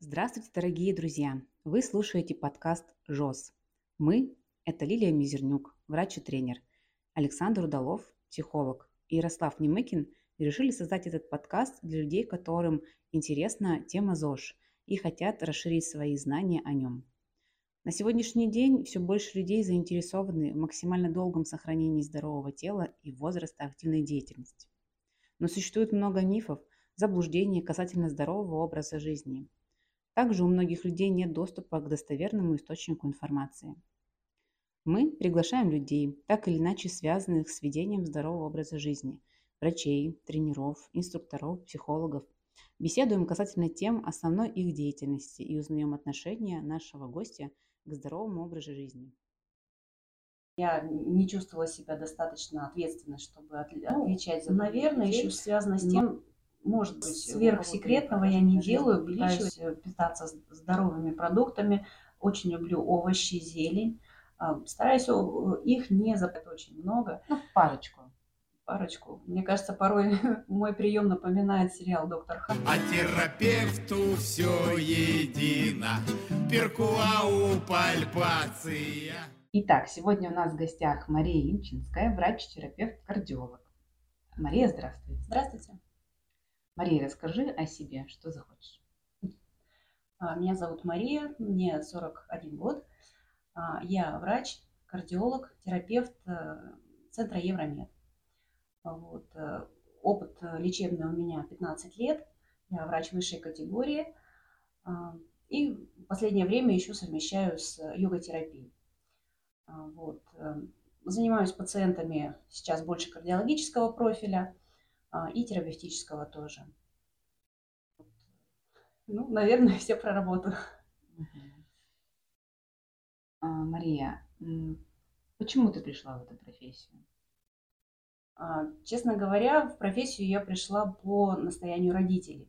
Здравствуйте, дорогие друзья! Вы слушаете подкаст ЖОС. Мы – это Лилия Мизернюк, врач и тренер, Александр Удалов, психолог, и Ярослав Немыкин решили создать этот подкаст для людей, которым интересна тема ЗОЖ и хотят расширить свои знания о нем. На сегодняшний день все больше людей заинтересованы в максимально долгом сохранении здорового тела и возраста активной деятельности. Но существует много мифов, заблуждений касательно здорового образа жизни – также у многих людей нет доступа к достоверному источнику информации. Мы приглашаем людей, так или иначе связанных с ведением здорового образа жизни, врачей, тренеров, инструкторов, психологов. Беседуем касательно тем основной их деятельности и узнаем отношение нашего гостя к здоровому образу жизни. Я не чувствовала себя достаточно ответственной, чтобы ну, отвечать за... Наверное, еще связано с тем, может быть, сверхсекретного я не делаю, пытаюсь э, питаться здоровыми продуктами, очень люблю овощи, зелень. А, стараюсь их не запать очень много. Ну, парочку. Парочку. Мне кажется, порой мой прием напоминает сериал «Доктор Ха». А терапевту все едино. Перкуау пальпация. Итак, сегодня у нас в гостях Мария Инчинская, врач-терапевт, кардиолог. Мария, здравствуйте. Здравствуйте. Мария, расскажи о себе, что захочешь. А, меня зовут Мария, мне 41 год. А, я врач, кардиолог, терапевт э, Центра Евромед. Вот. Э, опыт лечебный у меня 15 лет. Я врач высшей категории. А, и в последнее время еще совмещаю с йога-терапией. Вот. Э, занимаюсь пациентами сейчас больше кардиологического профиля – и терапевтического тоже. Ну, наверное, все про работу. А, Мария, почему ты пришла в эту профессию? А, честно говоря, в профессию я пришла по настоянию родителей,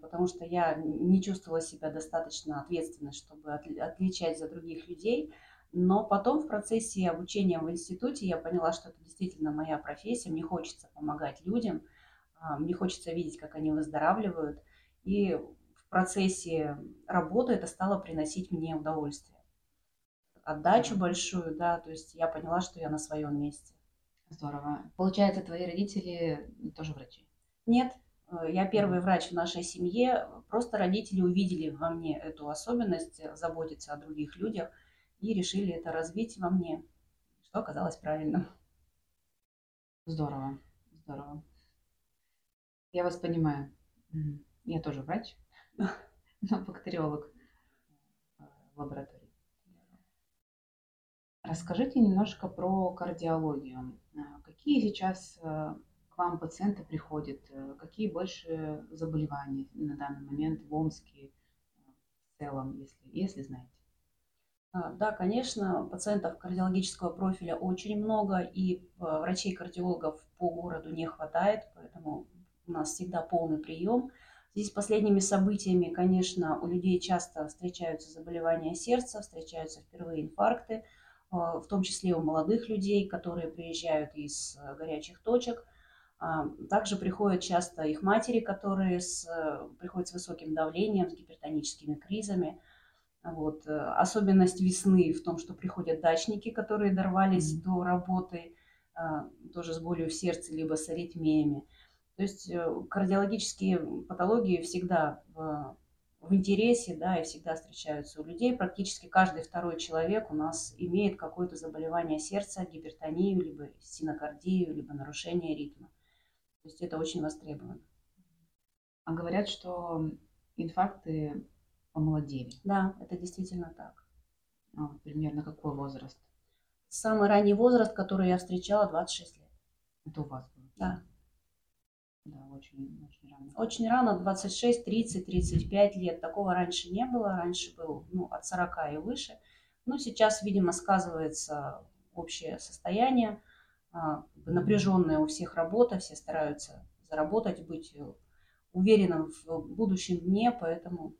потому что я не чувствовала себя достаточно ответственной, чтобы отличать за других людей. Но потом в процессе обучения в институте я поняла, что это действительно моя профессия, мне хочется помогать людям, а, мне хочется видеть, как они выздоравливают. И в процессе работы это стало приносить мне удовольствие. Отдачу большую, да, то есть я поняла, что я на своем месте. Здорово. Получается, твои родители тоже врачи? Нет, э, я первый врач в нашей семье. Просто родители увидели во мне эту особенность заботиться о других людях – и решили это развить во мне, что оказалось правильным. Здорово, здорово. Я вас понимаю. Я тоже врач, но бактериолог э, в лаборатории. Расскажите немножко про кардиологию. Э, какие сейчас э, к вам пациенты приходят? Какие больше заболевания на данный момент в Омске в целом, если, если знаете? А, да, конечно, пациентов кардиологического профиля очень много, и а, врачей-кардиологов по городу не хватает, поэтому у нас всегда полный прием. Здесь последними событиями, конечно, у людей часто встречаются заболевания сердца, встречаются впервые инфаркты, а, в том числе у молодых людей, которые приезжают из горячих точек. Также приходят часто их матери, которые с, приходят с высоким давлением, с гипертоническими кризами – вот. Э, особенность весны в том, что приходят дачники, которые дорвались mm-hmm. до работы, а, тоже с болью в сердце, либо с аритмиями. То есть э, кардиологические патологии всегда в, в интересе, да, и всегда встречаются у людей. Практически каждый второй человек у нас имеет какое-то заболевание сердца, гипертонию, либо стенокардию, либо нарушение ритма. То есть это очень востребовано. А говорят, что инфаркты помолодели. Да, это действительно так. А, примерно какой возраст? Самый ранний возраст, который я встречала, 26 лет. Это у вас было? Да. Да, очень, очень рано. Очень рано, 26, 30, 35 лет. Такого раньше не было. Раньше был ну, от 40 и выше. Ну, сейчас, видимо, сказывается общее состояние. А, напряженная у всех работа, все стараются заработать, быть уверенным в будущем дне, поэтому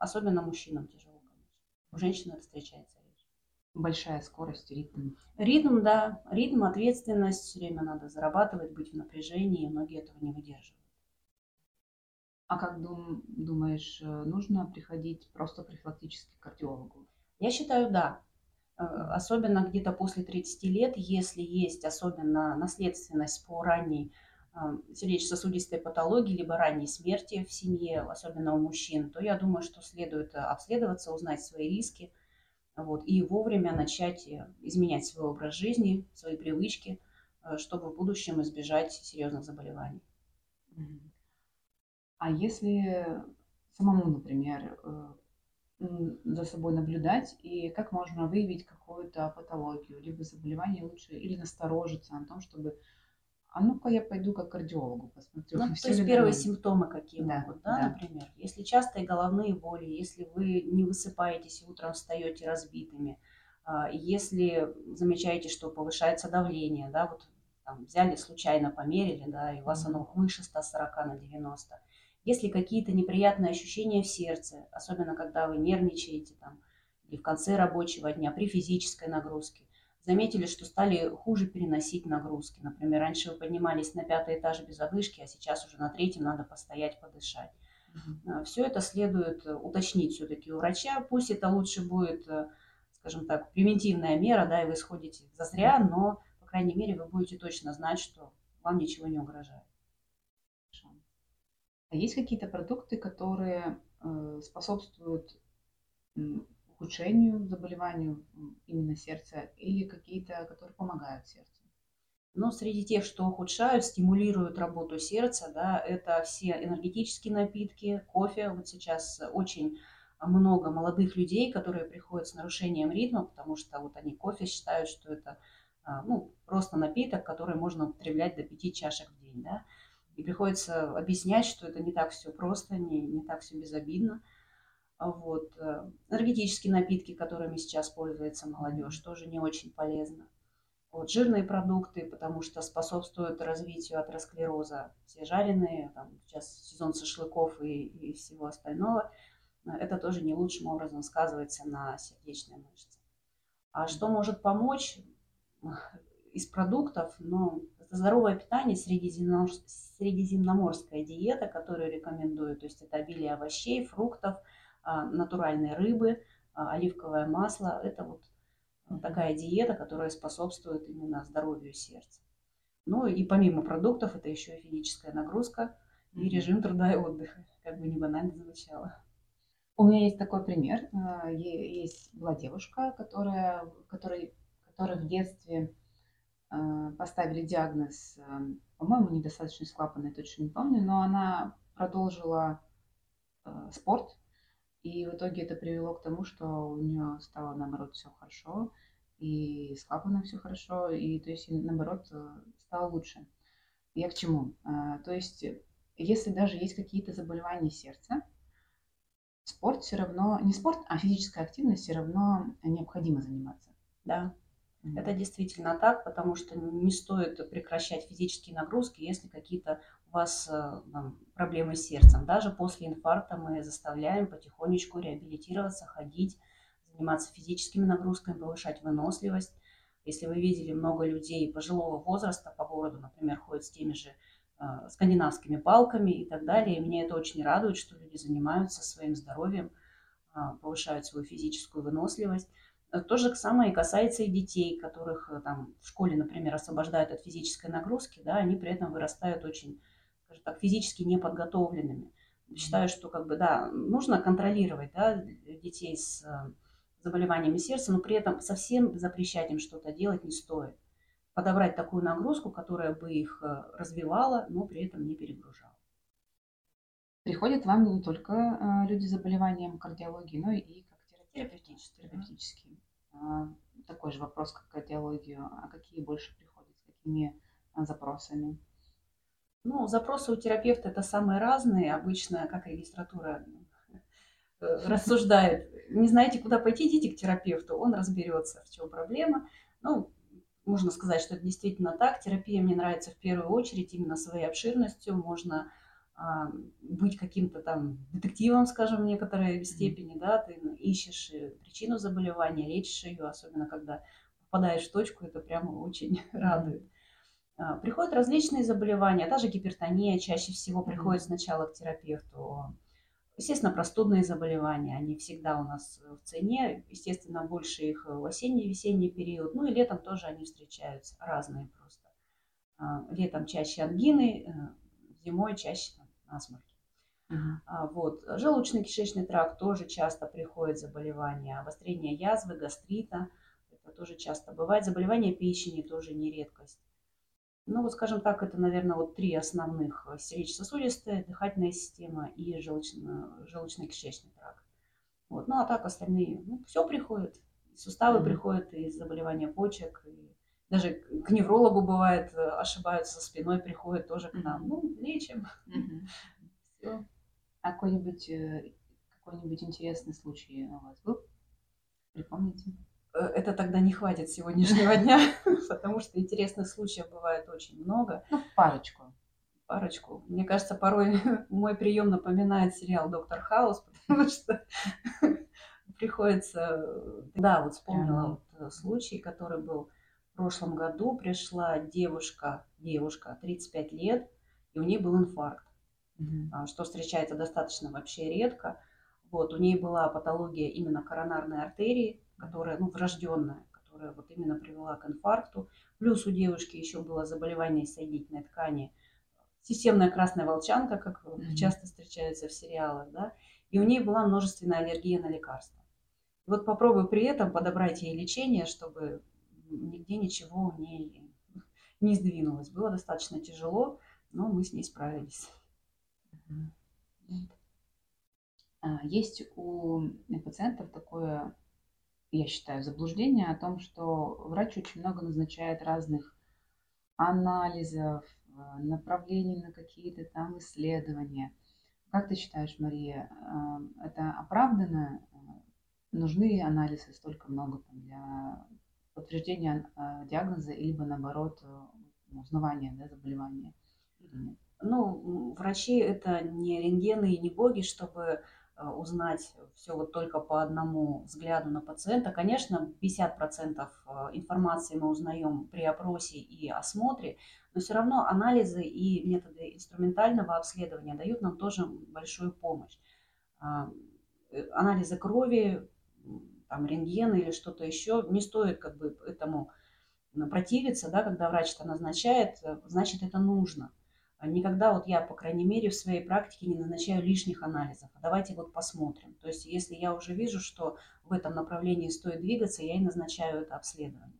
Особенно мужчинам тяжело, конечно. У женщин это встречается реже. Большая скорость, ритм. Ритм, да. Ритм, ответственность. Все время надо зарабатывать, быть в напряжении, и многие этого не выдерживают. А как дум, думаешь, э, нужно приходить просто профилактически к кардиологу? Я считаю, да. Э, особенно где-то после 30 лет, если есть особенно наследственность по ранней сердечно-сосудистой патологии, либо ранней смерти в семье, особенно у мужчин, то я думаю, что следует обследоваться, узнать свои риски, вот, и вовремя начать э, изменять свой образ жизни, свои привычки, э, чтобы в будущем избежать серьезных заболеваний. А если самому, например, э, за собой наблюдать, и как можно выявить какую-то патологию, либо заболевание лучше, или насторожиться о том, чтобы а ну-ка я пойду к кардиологу посмотрю. Ну, то есть первые симптомы какие да, могут, да, да, например? Если частые головные боли, если вы не высыпаетесь и утром встаете разбитыми, а, если замечаете, что повышается давление, да, вот там, взяли случайно, померили, да, и у вас оно выше 140 на 90. Если какие-то неприятные ощущения в сердце, особенно когда вы нервничаете там, или в конце рабочего дня при физической нагрузке, заметили, что стали хуже переносить нагрузки. Например, раньше вы поднимались на пятый этаж без одышки, а сейчас уже на третьем надо постоять, подышать. Uh-huh. Все это следует э, уточнить все-таки у врача. Пусть это лучше будет, э, скажем так, превентивная мера, да, и вы сходите зазря, но, по крайней мере, вы будете точно знать, что вам ничего не угрожает. А есть какие-то продукты, которые э, способствуют ухудшению, заболеванию именно сердца или какие-то, которые помогают сердцу? Но среди тех, что ухудшают, стимулируют работу сердца, да, это все энергетические напитки, кофе. Вот сейчас очень много молодых людей, которые приходят с нарушением ритма, потому что вот они кофе считают, что это а, ну, просто напиток, который можно употреблять до пяти чашек в день. Да? И приходится объяснять, что это не так все просто, не, не так все безобидно. Вот. Э, энергетические напитки, которыми сейчас пользуется молодежь, тоже не очень полезно. Вот. Жирные продукты, потому что способствуют развитию атеросклероза. Все жареные, там, сейчас сезон шашлыков и, и всего остального, э, это тоже не лучшим образом сказывается на сердечной мышце. А что может помочь из продуктов? Ну, это здоровое питание, средиземноморская диета, которую рекомендую. То есть это обилие овощей, фруктов – а, натуральной рыбы, а, оливковое масло. Это вот такая диета, которая способствует именно здоровью сердца. Ну и помимо продуктов, это еще и физическая нагрузка и режим труда и отдыха, как бы не банально звучало. У меня есть такой пример. А, есть была девушка, которая, которой, которой в детстве поставили диагноз, по-моему, недостаточность клапана, точно не помню, но она продолжила спорт, и в итоге это привело к тому, что у нее стало, наоборот, все хорошо, и с клапаном все хорошо, и то есть, наоборот, стало лучше. Я к чему? А, то есть, если даже есть какие-то заболевания сердца, спорт все равно, не спорт, а физическая активность все равно необходимо заниматься. Да, mm-hmm. это действительно так, потому что не стоит прекращать физические нагрузки, если какие-то у вас э, там, проблемы с сердцем. Даже после инфаркта мы заставляем потихонечку реабилитироваться, ходить, заниматься физическими нагрузками, повышать выносливость. Если вы видели много людей пожилого возраста по городу, например, ходят с теми же э, скандинавскими палками и так далее, и меня это очень радует, что люди занимаются своим здоровьем, э, повышают свою физическую выносливость. То же самое и касается и детей, которых э, там в школе, например, освобождают от физической нагрузки, да, они при этом вырастают очень скажем так, физически неподготовленными. Считаю, что как бы, да, нужно контролировать да, детей с э, заболеваниями сердца, но при этом совсем запрещать им что-то делать не стоит. Подобрать такую нагрузку, которая бы их э, развивала, но при этом не перегружала. Приходят вам не только э, люди с заболеванием кардиологии, но и как терапевтические. терапевтические. А, такой же вопрос, как кардиологию. А какие больше приходят, с какими запросами? Ну, запросы у терапевта это самые разные. Обычно, как регистратура э, рассуждает, не знаете, куда пойти, идите к терапевту, он разберется, в чем проблема. Ну, можно сказать, что это действительно так. Терапия мне нравится в первую очередь именно своей обширностью. Можно а, быть каким-то там детективом, скажем, в некоторой степени, да, ты ищешь э, причину заболевания, лечишь ее, особенно когда попадаешь в точку, это прямо очень радует. А, приходят различные заболевания, та же гипертония чаще всего приходит сначала к терапевту. Естественно, простудные заболевания, они всегда у нас в цене. Естественно, больше их в осенний-весенний период. Ну и летом тоже они встречаются, разные просто. А, летом чаще ангины, э, зимой чаще насморки. Uh-huh. Вот. Желудочно-кишечный тракт тоже часто приходит заболевания. Обострение язвы, гастрита. Это тоже часто бывает. Заболевания печени тоже не редкость. Ну, вот скажем так, это, наверное, вот три основных. Э, сердечно-сосудистая, дыхательная система и желудочно- желудочно-кишечный тракт. Вот. Ну, а так остальные, ну, все приходит. Суставы mm-hmm. приходят из заболевания почек. И даже к неврологу бывает, э, ошибаются спиной, приходят тоже к нам. Mm-hmm. Ну, лечим. Mm-hmm. Все. А какой-нибудь, э, какой-нибудь интересный случай у вас был? Припомните? Э, это тогда не хватит сегодняшнего дня, потому что интересных случаев бывает очень много. Ну, парочку. Парочку. Мне кажется, порой мой прием напоминает сериал «Доктор Хаус», потому что приходится... Да, вот вспомнила вот э, случай, который был в прошлом году. Пришла девушка, девушка, 35 лет, и у нее был инфаркт, угу. что встречается достаточно вообще редко. Вот, у нее была патология именно коронарной артерии, которая, ну, врожденная, которая вот именно привела к инфаркту. Плюс у девушки еще было заболевание соединительной ткани, системная красная волчанка, как mm-hmm. часто встречается в сериалах, да, и у нее была множественная аллергия на лекарства. И вот попробуй при этом подобрать ей лечение, чтобы нигде ничего не, не сдвинулось. Было достаточно тяжело, но мы с ней справились. А, есть у пациентов такое я считаю, заблуждение о том, что врач очень много назначает разных анализов, э, направлений на какие-то там исследования. Как ты считаешь, Мария, э, это оправданно? Нужны анализы столько много для подтверждения э, диагноза, либо наоборот узнавания да, заболевания? Ну, врачи это не рентгены и не боги, чтобы узнать все вот только по одному взгляду на пациента. Конечно, 50% э, информации мы узнаем при опросе и осмотре, но все равно анализы и методы инструментального обследования дают нам тоже большую помощь. А, э, анализы крови, там, рентген или что-то еще, не стоит как бы этому противиться, да, когда врач это назначает, значит это нужно. Никогда вот я, по крайней мере, в своей практике не назначаю лишних анализов. Давайте вот посмотрим. То есть если я уже вижу, что в этом направлении стоит двигаться, я и назначаю это обследование.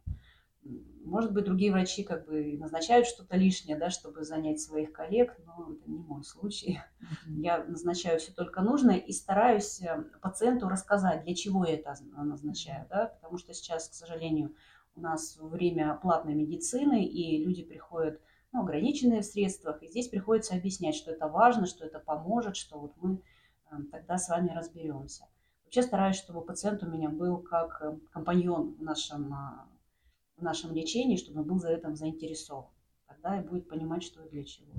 Может быть, другие врачи как бы назначают что-то лишнее, да, чтобы занять своих коллег, но это не мой случай. Я назначаю все только нужное и стараюсь э, пациенту рассказать, для чего я это назначаю, да, потому что сейчас, к сожалению, у нас время платной медицины, и люди приходят ну, ограниченные в средствах. И здесь приходится объяснять, что это важно, что это поможет, что вот мы э, тогда с вами разберемся. Вообще стараюсь, чтобы пациент у меня был как э, компаньон в нашем, а, в нашем лечении, чтобы он был за этим заинтересован. Тогда и будет понимать, что и для чего.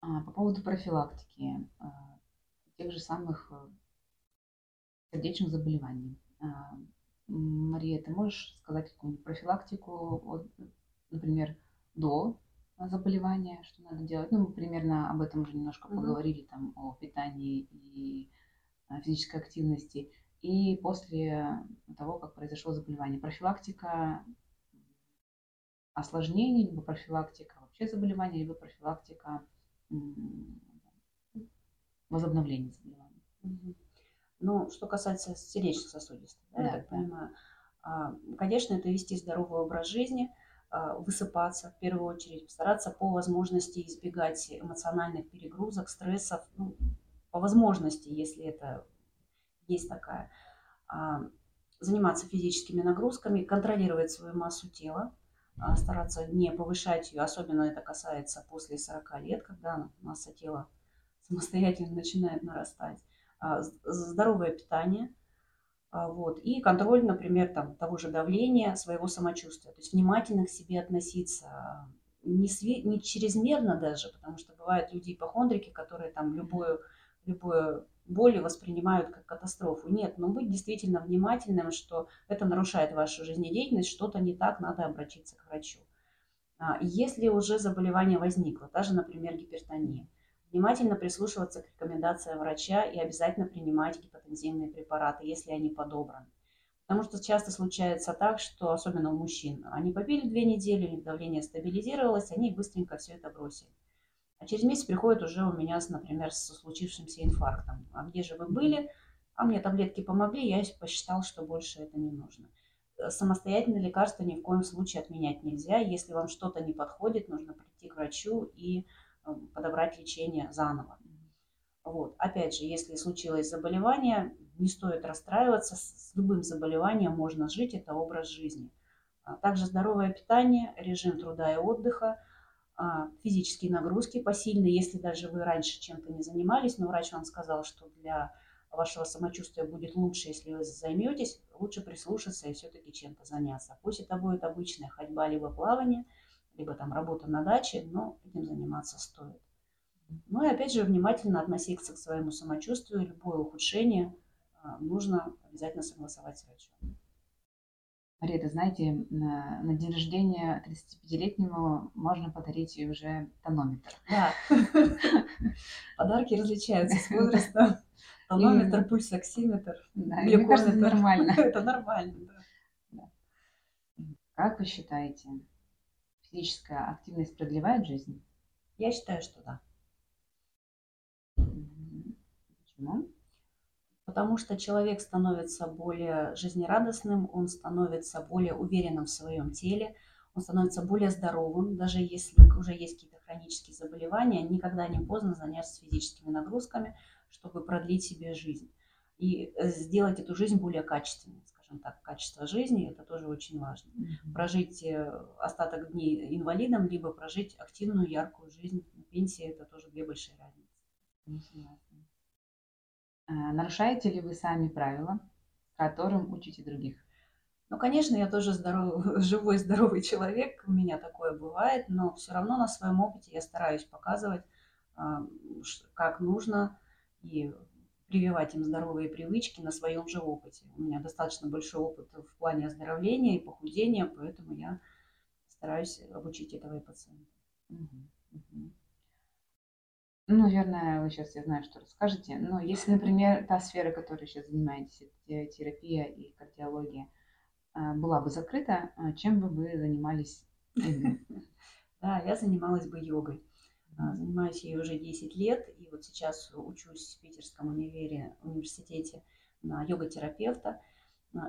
А, по поводу профилактики а, тех же самых э, сердечных заболеваний. А, Мария, ты можешь сказать какую-нибудь профилактику например, до заболевания, что надо делать. Ну, мы примерно об этом уже немножко mm-hmm. поговорили, там, о питании и э, физической активности. И после того, как произошло заболевание, профилактика осложнений, либо профилактика вообще заболевания, либо профилактика возобновления заболевания. Mm-hmm. Ну, что касается сердечно-сосудистой, да, да, я так да. понимаю, а, конечно, это вести здоровый образ жизни – а, высыпаться в первую очередь, стараться по возможности избегать эмоциональных перегрузок, стрессов, ну, по возможности, если это есть такая, а, заниматься физическими нагрузками, контролировать свою массу тела, а, стараться не повышать ее, особенно это касается после 40 лет, когда масса тела самостоятельно начинает нарастать. Здоровое питание – а, вот. И контроль, например, там, того же давления, своего самочувствия. То есть внимательно к себе относиться, а, не, све- не чрезмерно даже, потому что бывают люди ипохондрики, которые там любое, любое боли воспринимают как катастрофу. Нет, но быть действительно внимательным, что это нарушает вашу жизнедеятельность, что-то не так, надо обратиться к врачу. А, если уже заболевание возникло, даже, например, гипертония, внимательно прислушиваться к рекомендациям врача и обязательно принимать гипотензивные препараты, если они подобраны. Потому что часто случается так, что, особенно у мужчин, они попили две недели, у них давление стабилизировалось, они быстренько все это бросили. А через месяц приходит уже у меня, например, со случившимся инфарктом. А где же вы были? А мне таблетки помогли, я посчитал, что больше это не нужно. Э, самостоятельно лекарства ни в коем случае отменять нельзя. Если вам что-то не подходит, нужно прийти к врачу и подобрать лечение заново. Вот. Опять же, если случилось заболевание, не стоит расстраиваться. С любым заболеванием можно жить, это образ жизни. А также здоровое питание, режим труда и отдыха, а, физические нагрузки посильные, если даже вы раньше чем-то не занимались, но врач вам сказал, что для вашего самочувствия будет лучше, если вы займетесь, лучше прислушаться и все-таки чем-то заняться. Пусть это будет обычная ходьба, либо плавание, либо там работа на даче, но этим заниматься стоит. Ну и опять же внимательно относиться к своему самочувствию. Любое ухудшение а, нужно обязательно согласовать с врачом. Мария, это знаете, на, на день рождения 35-летнему можно подарить уже тонометр. Да. Подарки различаются с возрастом. Тонометр, пульсоксиметр, да, мне кажется, это нормально. Это нормально, да. Как вы считаете, физическая активность продлевает жизнь? Я считаю, что да. Почему? Потому что человек становится более жизнерадостным, он становится более уверенным в своем теле, он становится более здоровым, даже если уже есть какие-то хронические заболевания, никогда не поздно заняться физическими нагрузками, чтобы продлить себе жизнь и э, сделать эту жизнь более качественной, скажем так, качество жизни это тоже очень важно. Mm-hmm. Прожить э, остаток дней инвалидом, либо прожить активную, яркую жизнь на пенсии, это тоже две большие разницы. Mm-hmm. Нарушаете ли вы сами правила, которым учите других? Ну, конечно, я тоже здоров... живой, здоровый человек, у меня такое бывает, но все равно на своем опыте я стараюсь показывать, как нужно, и прививать им здоровые привычки на своем же опыте. У меня достаточно большой опыт в плане оздоровления и похудения, поэтому я стараюсь обучить этого и пациента. Ну, наверное, вы сейчас, я знаю, что расскажете. Но если, например, та сфера, которой сейчас занимаетесь, терапия и кардиология, а, была бы закрыта, а, чем бы вы занимались? Да, я занималась бы йогой. А, занимаюсь ей уже 10 лет, и вот сейчас учусь в Питерском универе, университете на йога-терапевта.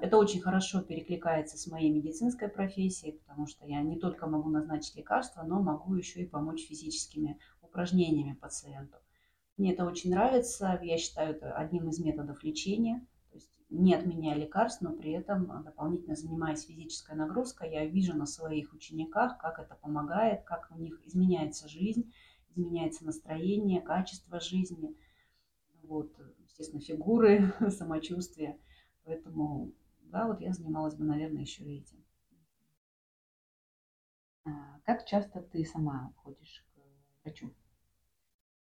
Это очень хорошо перекликается с моей медицинской профессией, потому что я не только могу назначить лекарства, но могу еще и помочь физическими упражнениями пациенту. Мне это очень нравится, я считаю это одним из методов лечения, то есть не отменяя лекарств, но при этом дополнительно занимаясь физической нагрузкой, я вижу на своих учениках, как это помогает, как у них изменяется жизнь, изменяется настроение, качество жизни, вот, естественно, фигуры, самочувствие. Поэтому, да, вот я занималась бы, наверное, еще этим. А как часто ты сама ходишь к врачу?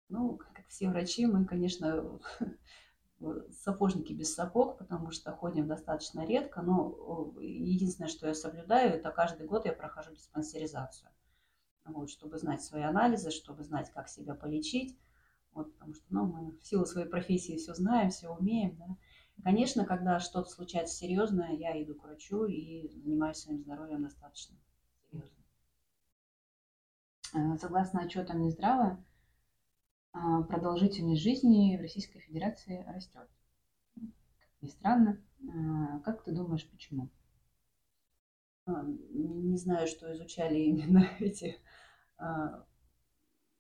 Ну, как все врачи, мы, конечно, сапожники без сапог, потому что ходим достаточно редко, но единственное, что я соблюдаю, это каждый год я прохожу диспансеризацию, вот, чтобы знать свои анализы, чтобы знать, как себя полечить, вот, потому что ну, мы в силу своей профессии все знаем, все умеем. Да. Конечно, когда что-то случается серьезное, я иду к врачу и занимаюсь своим здоровьем достаточно серьезно. Э, согласно отчетам Минздрава, а, продолжительность жизни в Российской Федерации растет. Как ни странно. А, как ты думаешь, почему? А, не знаю, что изучали именно эти,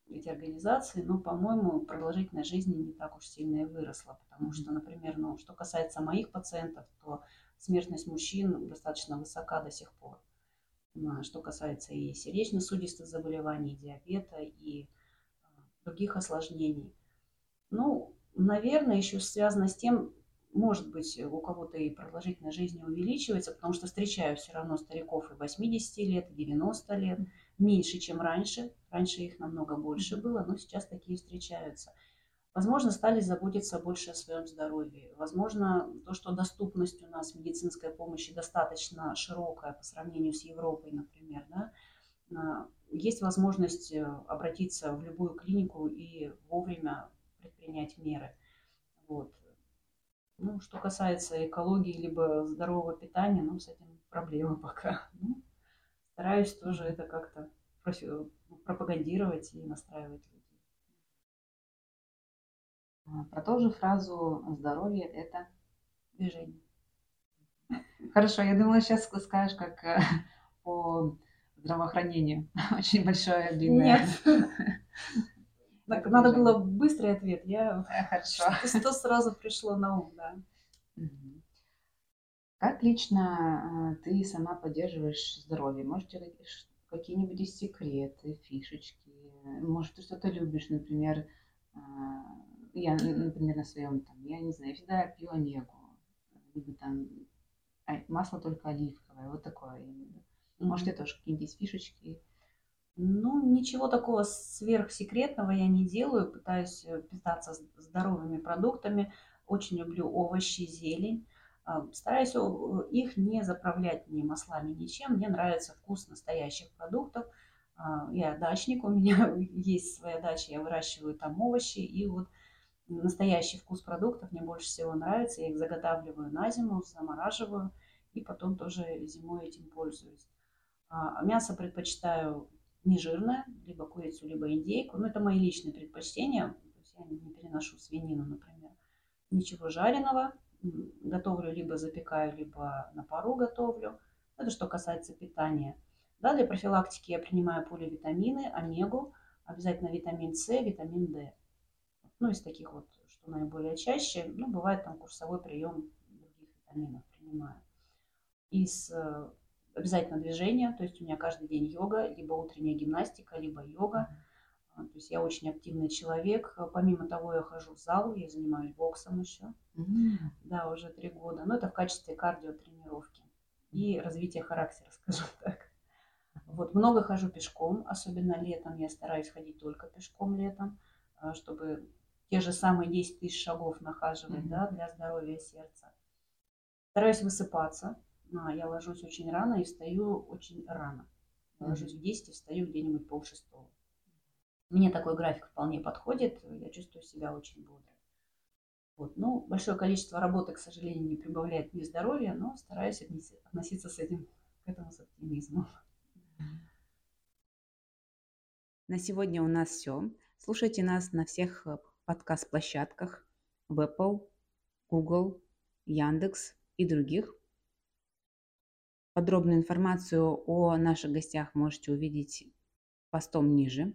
эти организации, но, по-моему, продолжительность жизни не так уж сильно и выросла, потому что, например, ну, что касается моих пациентов, то смертность мужчин достаточно высока до сих пор. Что касается и сердечно-сосудистых заболеваний, и диабета, и других осложнений. Ну, наверное, еще связано с тем, может быть, у кого-то и продолжительность жизни увеличивается, потому что встречаю все равно стариков и 80 лет, и 90 лет, меньше, чем раньше. Раньше их намного больше было, но сейчас такие встречаются. Возможно, стали заботиться больше о своем здоровье. Возможно, то, что доступность у нас медицинской помощи достаточно широкая по сравнению с Европой, например, да, а, есть возможность э, обратиться в любую клинику и вовремя предпринять меры. Вот. Ну, что касается экологии либо здорового питания, ну, с этим проблемы пока. Ну, стараюсь тоже это как-то пропагандировать и настраивать людей. А, продолжу фразу «здоровье – это движение». Хорошо, я думала, сейчас скажешь, как э, по здравоохранению. Очень большое, длинное. Нет. Так, надо было быстрый ответ. Я Хорошо. Что сразу пришло на ум, да. Как лично э, ты сама поддерживаешь здоровье? Можете какие-нибудь секреты, фишечки? Может, ты что-то любишь, например, э, я, например, на своем там, я не знаю, я всегда пью омегу, либо там а, масло только оливковое, вот такое. Может, это тоже какие-нибудь фишечки? Ну, ничего такого сверхсекретного я не делаю. Пытаюсь э, питаться здоровыми продуктами. Очень люблю овощи, зелень. А, стараюсь их не заправлять ни маслами, ничем. Мне нравится вкус настоящих продуктов. А, я дачник, у меня есть своя дача, я выращиваю там овощи. И вот настоящий вкус продуктов мне больше всего нравится. Я их заготавливаю на зиму, замораживаю и потом тоже зимой этим пользуюсь. А, мясо предпочитаю нежирное, либо курицу, либо индейку. Ну, это мои личные предпочтения. Я не переношу свинину, например. Ничего жареного. Готовлю либо запекаю, либо на пару готовлю. Это что касается питания. Да, для профилактики я принимаю поливитамины, омегу, обязательно витамин С, витамин D. Ну, из таких вот, что наиболее чаще. Ну, бывает там курсовой прием других витаминов принимаю. Из обязательно движение, то есть у меня каждый день йога, либо утренняя гимнастика, либо йога. А, то есть я очень активный человек. Помимо того, я хожу в зал, я занимаюсь боксом еще. Mm-hmm. Да, уже три года. Но это в качестве кардиотренировки и развития характера, скажем так. Вот много хожу пешком, особенно летом. Я стараюсь ходить только пешком летом, а, чтобы те же самые 10 тысяч шагов нахаживать mm-hmm. да, для здоровья сердца. Стараюсь высыпаться, а, я ложусь очень рано и встаю очень рано. Я ложусь в 10 и встаю где-нибудь пол шестого. Мне такой график вполне подходит, я чувствую себя очень бодро. Вот. Ну, большое количество работы, к сожалению, не прибавляет мне здоровья, но стараюсь относиться с этим, к этому с оптимизмом. На сегодня у нас все. Слушайте нас на всех э, подкаст-площадках в Apple, Google, Яндекс и других. Подробную информацию о наших гостях можете увидеть постом ниже.